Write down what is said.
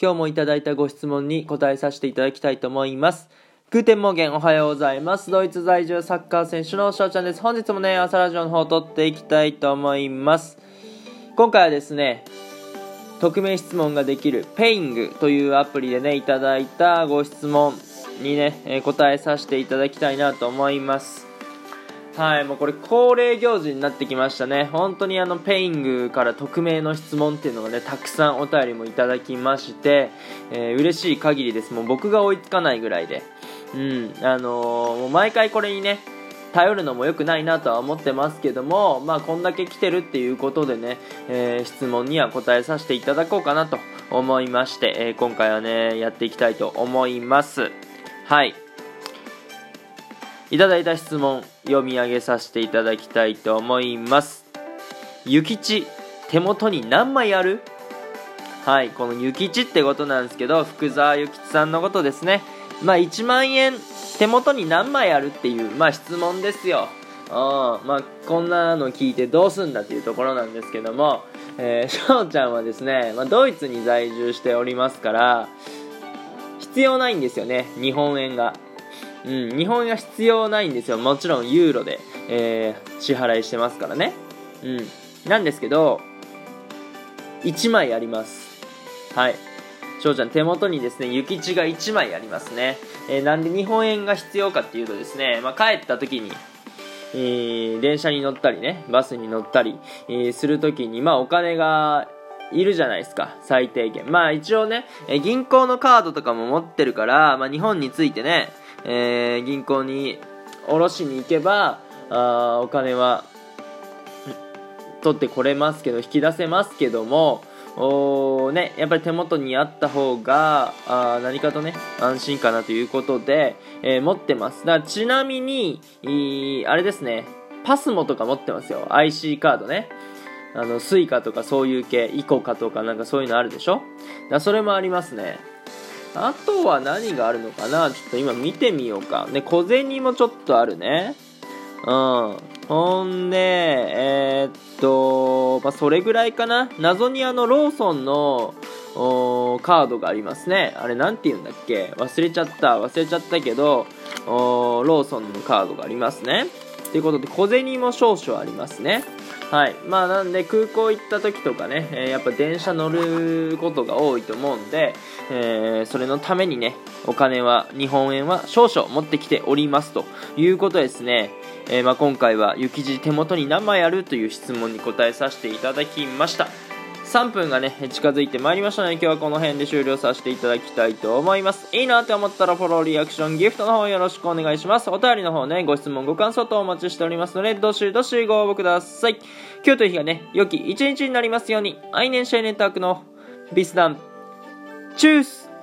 今日もいただいたご質問に答えさせていただきたいと思います。 Guten Morgen おはようございます。ドイツ在住サッカー選手の翔ちゃんです。本日もね、朝ラジオの方を撮っていきたいと思います。今回はですね、匿名質問ができる Peing というアプリでね、いただいたご質問にね、え答えさせていただきたいなと思います。はい、もうこれ恒例行事になってきましたね。本当にあの、 Peing から匿名の質問っていうのがね、たくさんお便りもいただきまして、えー嬉しい限りです。もう僕が追いつかないぐらいで。うん、あのーもう毎回これにね、頼るのも良くないなとは思ってますけども、まあこんだけ来てるっていうことでね、えー質問には答えさせていただこうかなと思いまして、えー今回はね、やっていきたいと思います。はい。いただいた質問読み上げさせていただきたいと思います。諭吉手元に何枚ある？はいこの諭吉ってことなんですけど福沢諭吉さんのことですね。まあ1万円手元に何枚あるっていうまあ質問ですよ。あまあこんなの聞いてどうすんだっていうところなんですけどもえー、翔ちゃんはですね、まあ、ドイツに在住しておりますから必要ないんですよね日本円が。うん、日本円が必要ないんですよ。もちろんユーロで、えー支払いしてますからね。うん。なんですけど、1枚あります。はい。翔ちゃん、手元にですね、諭吉が1枚ありますね。えーなんで日本円が必要かっていうとですね、まあ、帰った時に、えー電車に乗ったりね、バスに乗ったり、えーする時に、まあ、お金がいるじゃないですか、最低限。まあ一応ね、え銀行のカードとかも持ってるから、まあ日本に着いてね、えー銀行に下ろしに行けば、あお金は取ってこれますけど、引き出せますけども、おね、やっぱり手元にあった方があ何かとね安心かなということで、えー持ってます。だちなみにあれですねパスモとか持ってますよ。IC カードね。あのスイカとかそういう系イコカとかなんかそういうのあるでしょ？だそれもありますね。あとは何があるのかな？ちょっと今見てみようか。ね小銭もちょっとあるね。うん。ほんでえーっとまあそれぐらいかな？謎にあのローソンのおーカードがありますね。あれなんて言うんだっけ？忘れちゃった。忘れちゃったけどおーローソンのカードがありますね。ということで小銭も少々ありますね。はい。まあなんで空港行った時とかね、えーやっぱ電車乗ることが多いと思うんで、えーそれのためにねお金は日本円は少々持ってきておりますということですね、えーまあ、今回は雪地手元に何枚あるという質問に答えさせていただきました。3分がね近づいてまいりましたので今日はこの辺で終了させていただきたいと思います。いいなって思ったらフォローリアクションギフトの方よろしくお願いします。お便りの方ねご質問ご感想とお待ちしておりますのでどしどしご応募ください。今日という日がね良き一日になりますように。アイネンシェネンタークのビスダン。チュース。